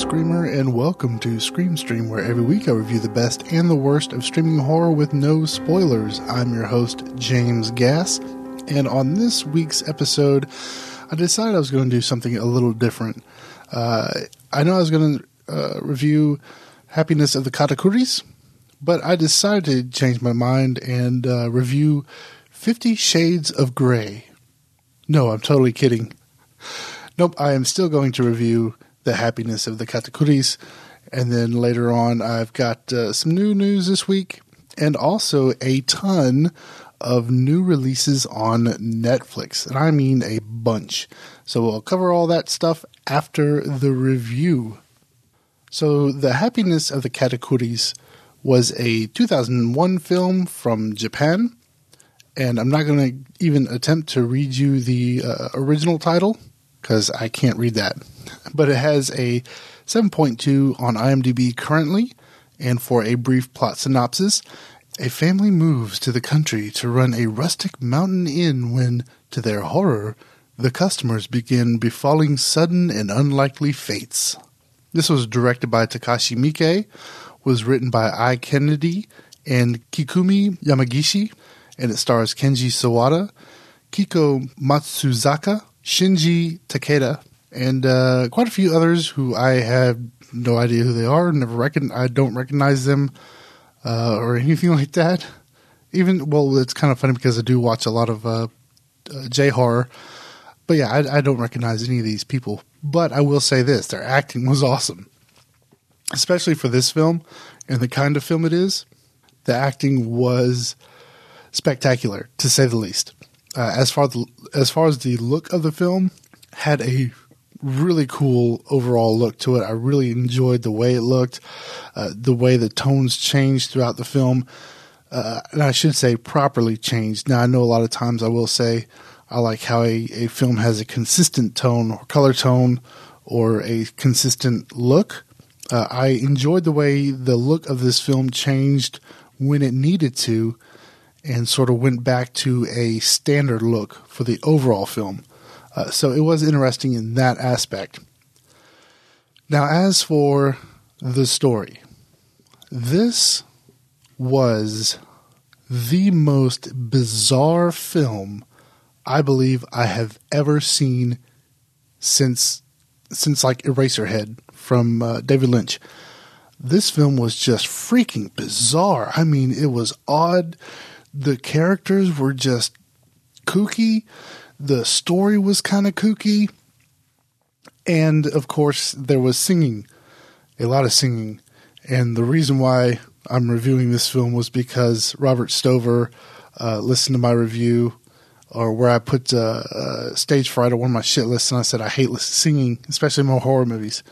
Screamer, and welcome to Scream Stream, where every week I review the best and the worst of streaming horror with no spoilers. I'm your host, James Gass, and on this week's episode, I decided I was going to do something a little different. Uh, I know I was going to uh, review Happiness of the Katakuris, but I decided to change my mind and uh, review Fifty Shades of Grey. No, I'm totally kidding. Nope, I am still going to review the happiness of the Katakuris. And then later on, I've got uh, some new news this week and also a ton of new releases on Netflix. And I mean a bunch. So we'll cover all that stuff after the review. So, The Happiness of the Katakuris was a 2001 film from Japan. And I'm not going to even attempt to read you the uh, original title because I can't read that. But it has a 7.2 on IMDb currently. And for a brief plot synopsis, a family moves to the country to run a rustic mountain inn when, to their horror, the customers begin befalling sudden and unlikely fates. This was directed by Takashi Miike, was written by I. Kennedy and Kikumi Yamagishi, and it stars Kenji Sawada, Keiko Matsuzaka, Shinji Takeda, and uh, quite a few others who I have no idea who they are. Never reckon I don't recognize them uh, or anything like that. Even well, it's kind of funny because I do watch a lot of uh, uh J horror, but yeah, I, I don't recognize any of these people. But I will say this: their acting was awesome, especially for this film and the kind of film it is. The acting was spectacular, to say the least. Uh, as far the, as far as the look of the film, had a really cool overall look to it. I really enjoyed the way it looked, uh, the way the tones changed throughout the film. Uh, and I should say properly changed. Now, I know a lot of times I will say I like how a, a film has a consistent tone or color tone or a consistent look. Uh, I enjoyed the way the look of this film changed when it needed to and sort of went back to a standard look for the overall film. Uh, so it was interesting in that aspect. Now, as for the story, this was the most bizarre film I believe I have ever seen since since like Eraserhead from uh, David Lynch. This film was just freaking bizarre. I mean, it was odd. The characters were just kooky. The story was kind of kooky. And of course, there was singing, a lot of singing. And the reason why I'm reviewing this film was because Robert Stover uh, listened to my review or where I put uh, uh, stage fright on one of my shit lists, and I said I hate singing, especially more horror movies.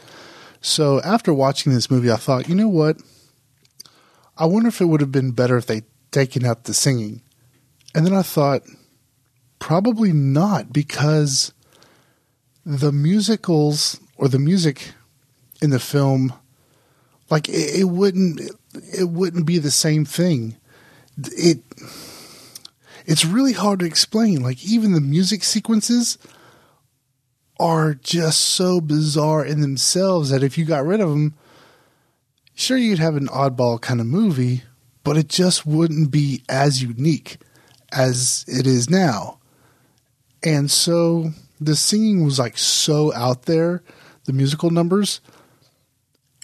So after watching this movie, I thought, you know what? I wonder if it would have been better if they taken out the singing. And then I thought, Probably not, because the musicals or the music in the film, like it, it wouldn't, it wouldn't be the same thing. It, it's really hard to explain. Like even the music sequences are just so bizarre in themselves that if you got rid of them, sure you'd have an oddball kind of movie, but it just wouldn't be as unique as it is now. And so the singing was like so out there, the musical numbers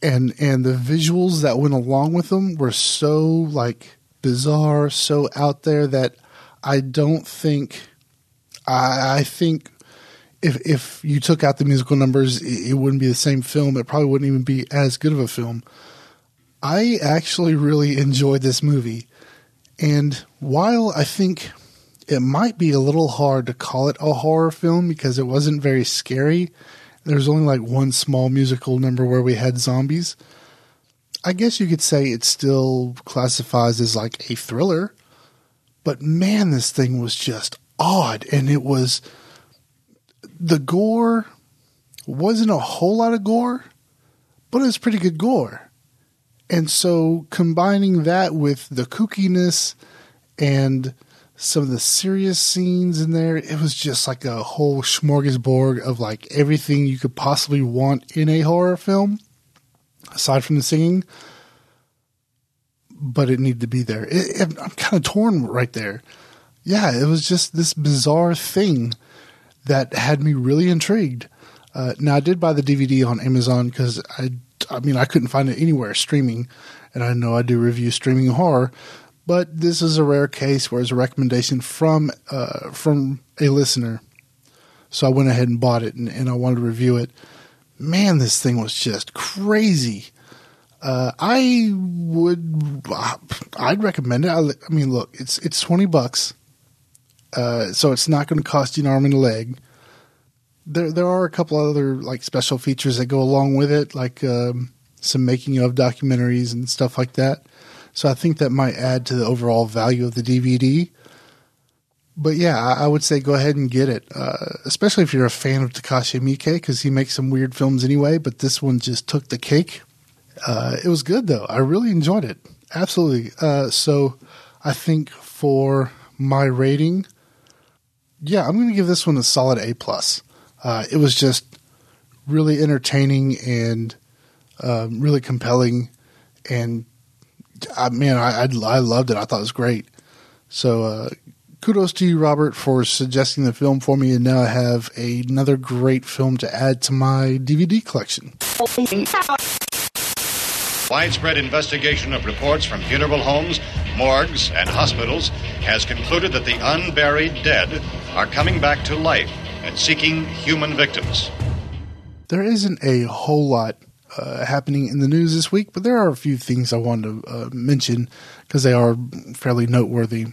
and and the visuals that went along with them were so like bizarre, so out there that I don't think I, I think if if you took out the musical numbers, it, it wouldn't be the same film. It probably wouldn't even be as good of a film. I actually really enjoyed this movie, and while I think it might be a little hard to call it a horror film because it wasn't very scary. There's only like one small musical number where we had zombies. I guess you could say it still classifies as like a thriller. But man, this thing was just odd. And it was. The gore wasn't a whole lot of gore, but it was pretty good gore. And so combining that with the kookiness and some of the serious scenes in there. It was just like a whole smorgasbord of like everything you could possibly want in a horror film. aside from the singing, but it needed to be there. It, it, I'm kind of torn right there. Yeah, it was just this bizarre thing that had me really intrigued. Uh, now I did buy the DVD on Amazon because I, I mean, I couldn't find it anywhere streaming, and I know I do review streaming horror, but this is a rare case where it's a recommendation from uh, from a listener. So I went ahead and bought it, and, and I wanted to review it. Man, this thing was just crazy. Uh, I would, I'd recommend it. I, I, mean, look, it's it's twenty bucks, uh, so it's not going to cost you an arm and a leg there there are a couple other like special features that go along with it, like um, some making of documentaries and stuff like that. So I think that might add to the overall value of the DVD. But yeah, I, I would say go ahead and get it, uh, especially if you're a fan of Takashi Miike because he makes some weird films anyway. But this one just took the cake. Uh, it was good though. I really enjoyed it. Absolutely. Uh, so I think for my rating, yeah, I'm going to give this one a solid A plus. Uh, it was just really entertaining and um, really compelling, and uh, man, I, I, I loved it. I thought it was great. So uh, kudos to you, Robert, for suggesting the film for me, and now I have another great film to add to my DVD collection. Widespread investigation of reports from funeral homes, morgues, and hospitals has concluded that the unburied dead are coming back to life and seeking human victims. There isn't a whole lot uh, happening in the news this week, but there are a few things I wanted to uh, mention because they are fairly noteworthy.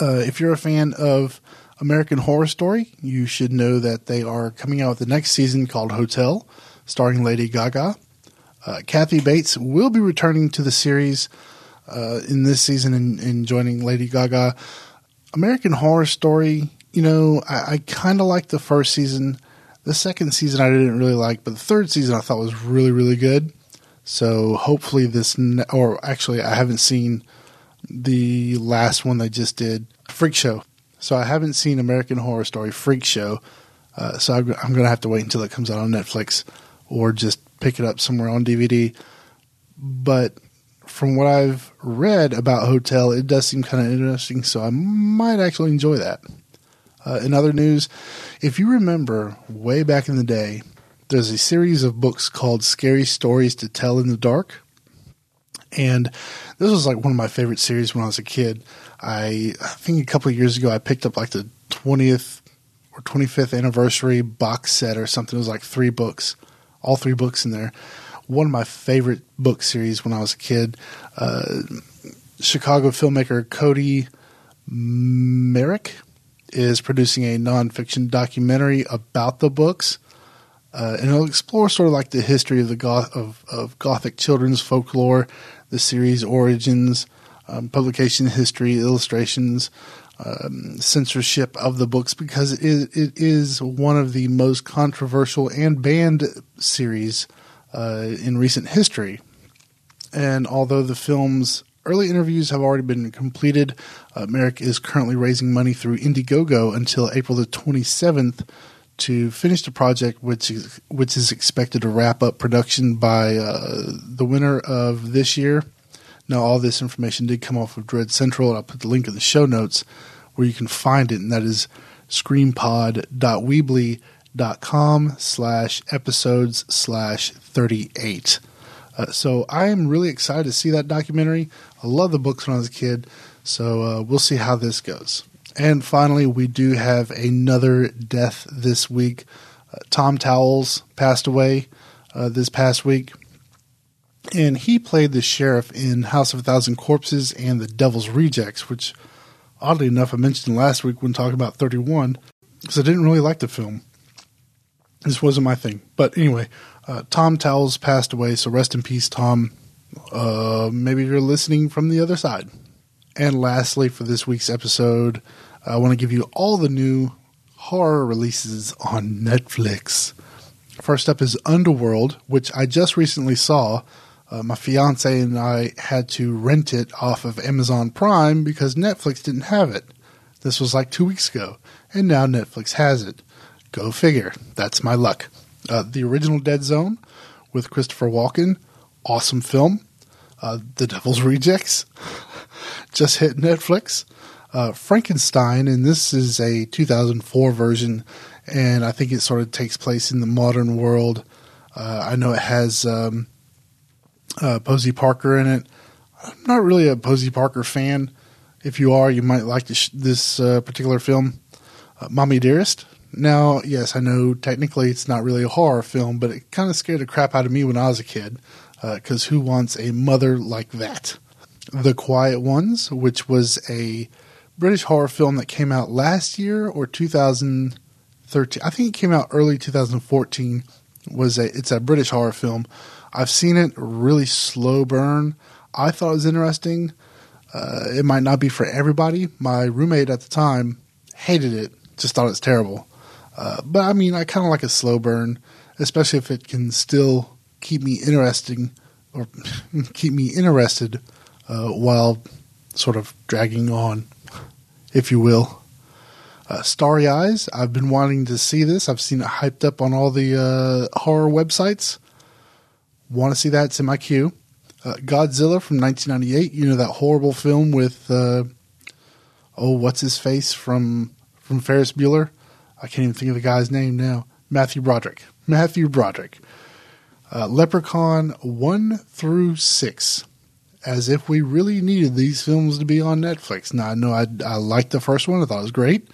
Uh, if you're a fan of American Horror Story, you should know that they are coming out with the next season called Hotel, starring Lady Gaga. Uh, Kathy Bates will be returning to the series uh, in this season and, and joining Lady Gaga. American Horror Story you know, I, I kind of liked the first season. The second season I didn't really like, but the third season I thought was really, really good. So hopefully this, ne- or actually I haven't seen the last one they just did, Freak Show. So I haven't seen American Horror Story Freak Show. Uh, so I'm, I'm going to have to wait until it comes out on Netflix or just pick it up somewhere on DVD. But from what I've read about Hotel, it does seem kind of interesting. So I might actually enjoy that. Uh, in other news, if you remember way back in the day, there's a series of books called Scary Stories to Tell in the Dark. And this was like one of my favorite series when I was a kid. I, I think a couple of years ago, I picked up like the 20th or 25th anniversary box set or something. It was like three books, all three books in there. One of my favorite book series when I was a kid. Uh, Chicago filmmaker Cody Meirick is producing a nonfiction documentary about the books. Uh, and it'll explore sort of like the history of the goth- of, of Gothic children's folklore, the series origins, um, publication history, illustrations, um, censorship of the books, because it is, it is one of the most controversial and banned series uh, in recent history. And although the film's Early interviews have already been completed. Uh, Meirick is currently raising money through Indiegogo until April the 27th to finish the project, which is, which is expected to wrap up production by uh, the winter of this year. Now, all this information did come off of Dread Central, and I'll put the link in the show notes where you can find it, and that is screampod.weebly.com slash episodes slash 38. Uh, so I am really excited to see that documentary. I love the books when I was a kid, so uh, we'll see how this goes. And finally, we do have another death this week. Uh, Tom Towles passed away uh, this past week, and he played the sheriff in House of a Thousand Corpses and The Devil's Rejects, which, oddly enough, I mentioned last week when talking about 31, because I didn't really like the film. This wasn't my thing. But anyway, uh, Tom Towles passed away, so rest in peace, Tom. Uh, maybe you're listening from the other side. And lastly, for this week's episode, I want to give you all the new horror releases on Netflix. First up is Underworld, which I just recently saw. Uh, my fiance and I had to rent it off of Amazon Prime because Netflix didn't have it. This was like two weeks ago, and now Netflix has it. Go figure. That's my luck. Uh, the original Dead Zone with Christopher Walken. awesome film. Uh, the Devil's Rejects just hit Netflix. Uh, Frankenstein, and this is a 2004 version, and I think it sort of takes place in the modern world. Uh, I know it has um, uh, Posey Parker in it. I'm not really a Posey Parker fan. If you are, you might like this, this uh, particular film, Mommy Dearest. Now, yes, I know technically it's not really a horror film, but it kind of scared the crap out of me when I was a kid. Because uh, who wants a mother like that? The Quiet Ones, which was a British horror film that came out last year or 2013. I think it came out early 2014. Was a it's a British horror film. I've seen it really slow burn. I thought it was interesting. Uh, it might not be for everybody. My roommate at the time hated it, just thought it's terrible. Uh, but I mean, I kind of like a slow burn, especially if it can still keep me interesting or keep me interested uh, while sort of dragging on, if you will. Uh, Starry Eyes. I've been wanting to see this. I've seen it hyped up on all the uh, horror websites. Want to see that? It's in my queue. Uh, Godzilla from 1998. You know that horrible film with oh, what's his face from from Ferris Bueller? I can't even think of the guy's name now. Matthew Broderick. Matthew Broderick. Uh, Leprechaun 1 through 6. As if we really needed these films to be on Netflix. Now, I know I, I liked the first one, I thought it was great.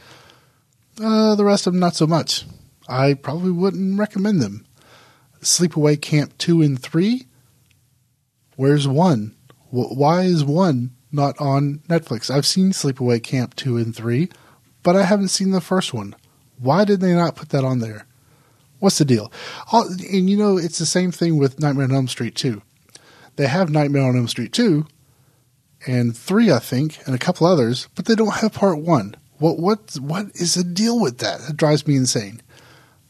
Uh, the rest of them, not so much. I probably wouldn't recommend them. Sleepaway Camp 2 and 3. Where's 1? Why is 1 not on Netflix? I've seen Sleepaway Camp 2 and 3, but I haven't seen the first one. Why did they not put that on there? What's the deal? All, and you know, it's the same thing with Nightmare on Elm Street 2. They have Nightmare on Elm Street 2 and 3, I think, and a couple others, but they don't have part 1. What what what is the deal with that? That drives me insane.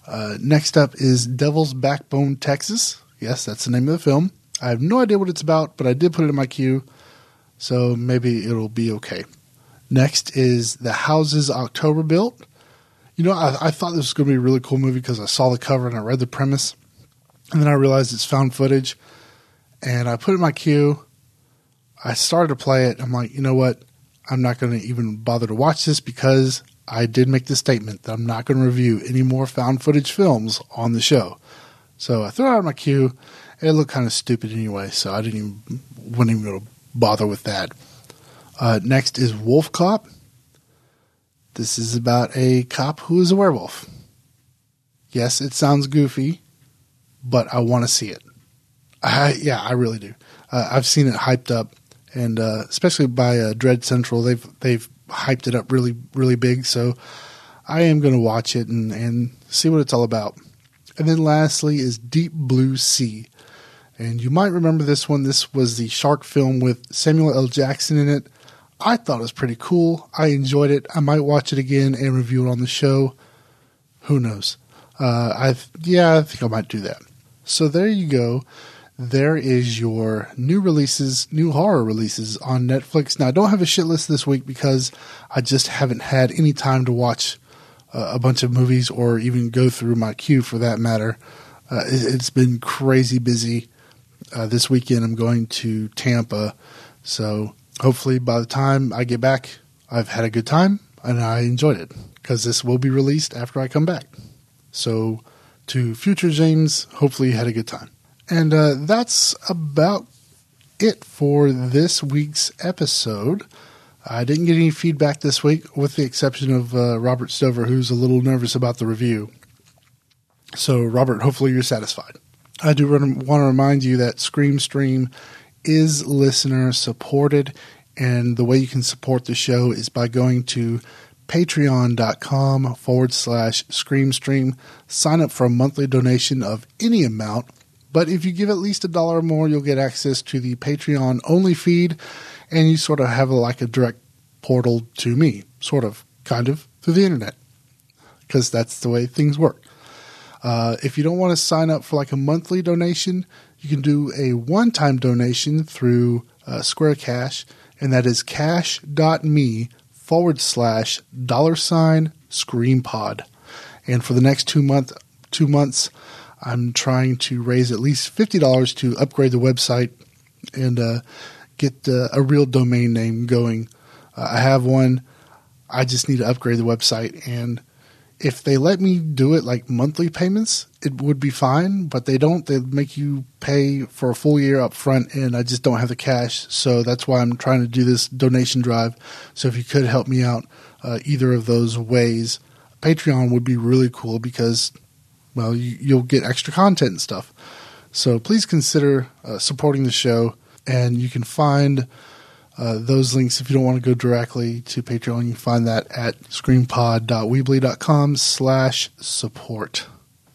Uh, next up is Devil's Backbone, Texas. Yes, that's the name of the film. I have no idea what it's about, but I did put it in my queue, so maybe it'll be okay. Next is The Houses October Built. You know, I, I thought this was going to be a really cool movie because I saw the cover and I read the premise. And then I realized it's found footage. And I put it in my queue. I started to play it. I'm like, you know what? I'm not going to even bother to watch this because I did make the statement that I'm not going to review any more found footage films on the show. So I threw it out of my queue. It looked kind of stupid anyway, so I didn't even wouldn't even bother with that. Uh, next is WolfCop. This is about a cop who is a werewolf. Yes, it sounds goofy, but I want to see it. I, yeah, I really do. Uh, I've seen it hyped up, and uh, especially by uh, Dread Central, they've they've hyped it up really really big. So I am going to watch it and and see what it's all about. And then lastly is Deep Blue Sea. And you might remember this one. This was the shark film with Samuel L. Jackson in it. I thought it was pretty cool. I enjoyed it. I might watch it again and review it on the show. Who knows? Uh, I yeah, I think I might do that. So there you go. There is your new releases, new horror releases on Netflix. Now I don't have a shit list this week because I just haven't had any time to watch uh, a bunch of movies or even go through my queue for that matter. Uh, it, has been crazy busy. Uh, this weekend I'm going to Tampa, so hopefully by the time I get back, I've had a good time and I enjoyed it because this will be released after I come back. So, to future James, hopefully you had a good time. And uh, that's about it for this week's episode. I didn't get any feedback this week, with the exception of uh, Robert Stover, who's a little nervous about the review. So, Robert, hopefully you're satisfied. I do want to remind you that Scream Stream is listener supported. And the way you can support the show is by going to patreon.com forward slash screamstream. Sign up for a monthly donation of any amount. But if you give at least a dollar or more, you'll get access to the Patreon only feed. And you sort of have like a direct portal to me, sort of, kind of, through the internet. Because that's the way things work. Uh, if you don't want to sign up for like a monthly donation, you can do a one time donation through uh, Square Cash, and that is cash.me forward slash dollar sign screampod. And for the next two month two months, I'm trying to raise at least $50 to upgrade the website and uh, get uh, a real domain name going. Uh, I have one. I just need to upgrade the website. And if they let me do it like monthly payments, it would be fine, but they don't. They make you pay for a full year up front, and I just don't have the cash. So that's why I'm trying to do this donation drive. So if you could help me out uh, either of those ways, Patreon would be really cool because, well, you, will get extra content and stuff. So please consider uh, supporting the show, and you can find uh, those links, if you don't want to go directly to Patreon, you can find that at screampod.weebly.com slash support.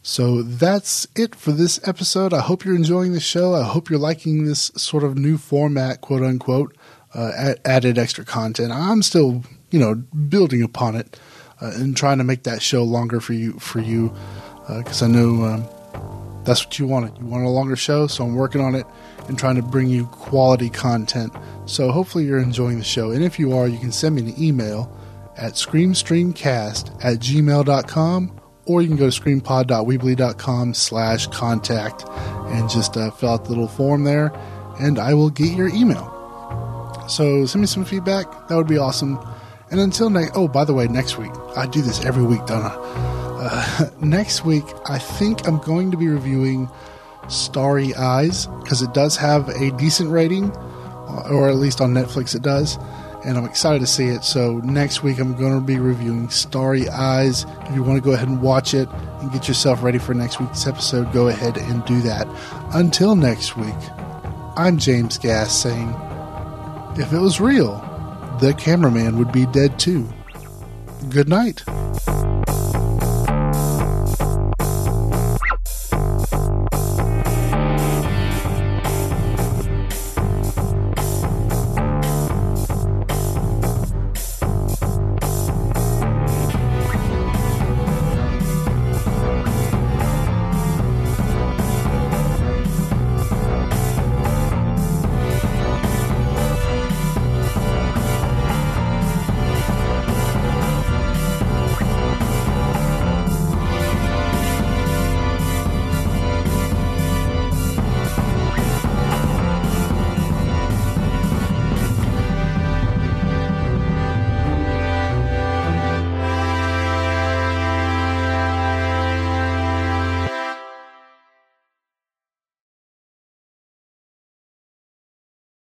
So that's it for this episode. I hope you're enjoying the show. I hope you're liking this sort of new format, quote unquote, uh, added extra content. I'm still, you know, building upon it uh, and trying to make that show longer for you, for you, because uh, I know um, that's what you wanted. You want a longer show, so I'm working on it and trying to bring you quality content. So hopefully you're enjoying the show. And if you are, you can send me an email at screamstreamcast at gmail.com or you can go to screampod.weebly.com slash contact and just uh, fill out the little form there and I will get your email. So send me some feedback. That would be awesome. And until next, oh, by the way, next week, I do this every week, don't I? Uh, next week, I think I'm going to be reviewing Starry Eyes because it does have a decent rating, or at least on Netflix it does, and I'm excited to see it. So next week I'm going to be reviewing Starry Eyes. If you want to go ahead and watch it and get yourself ready for next week's episode, go ahead and do that. Until next week, I'm James Gass saying, if it was real, the cameraman would be dead too. Good night.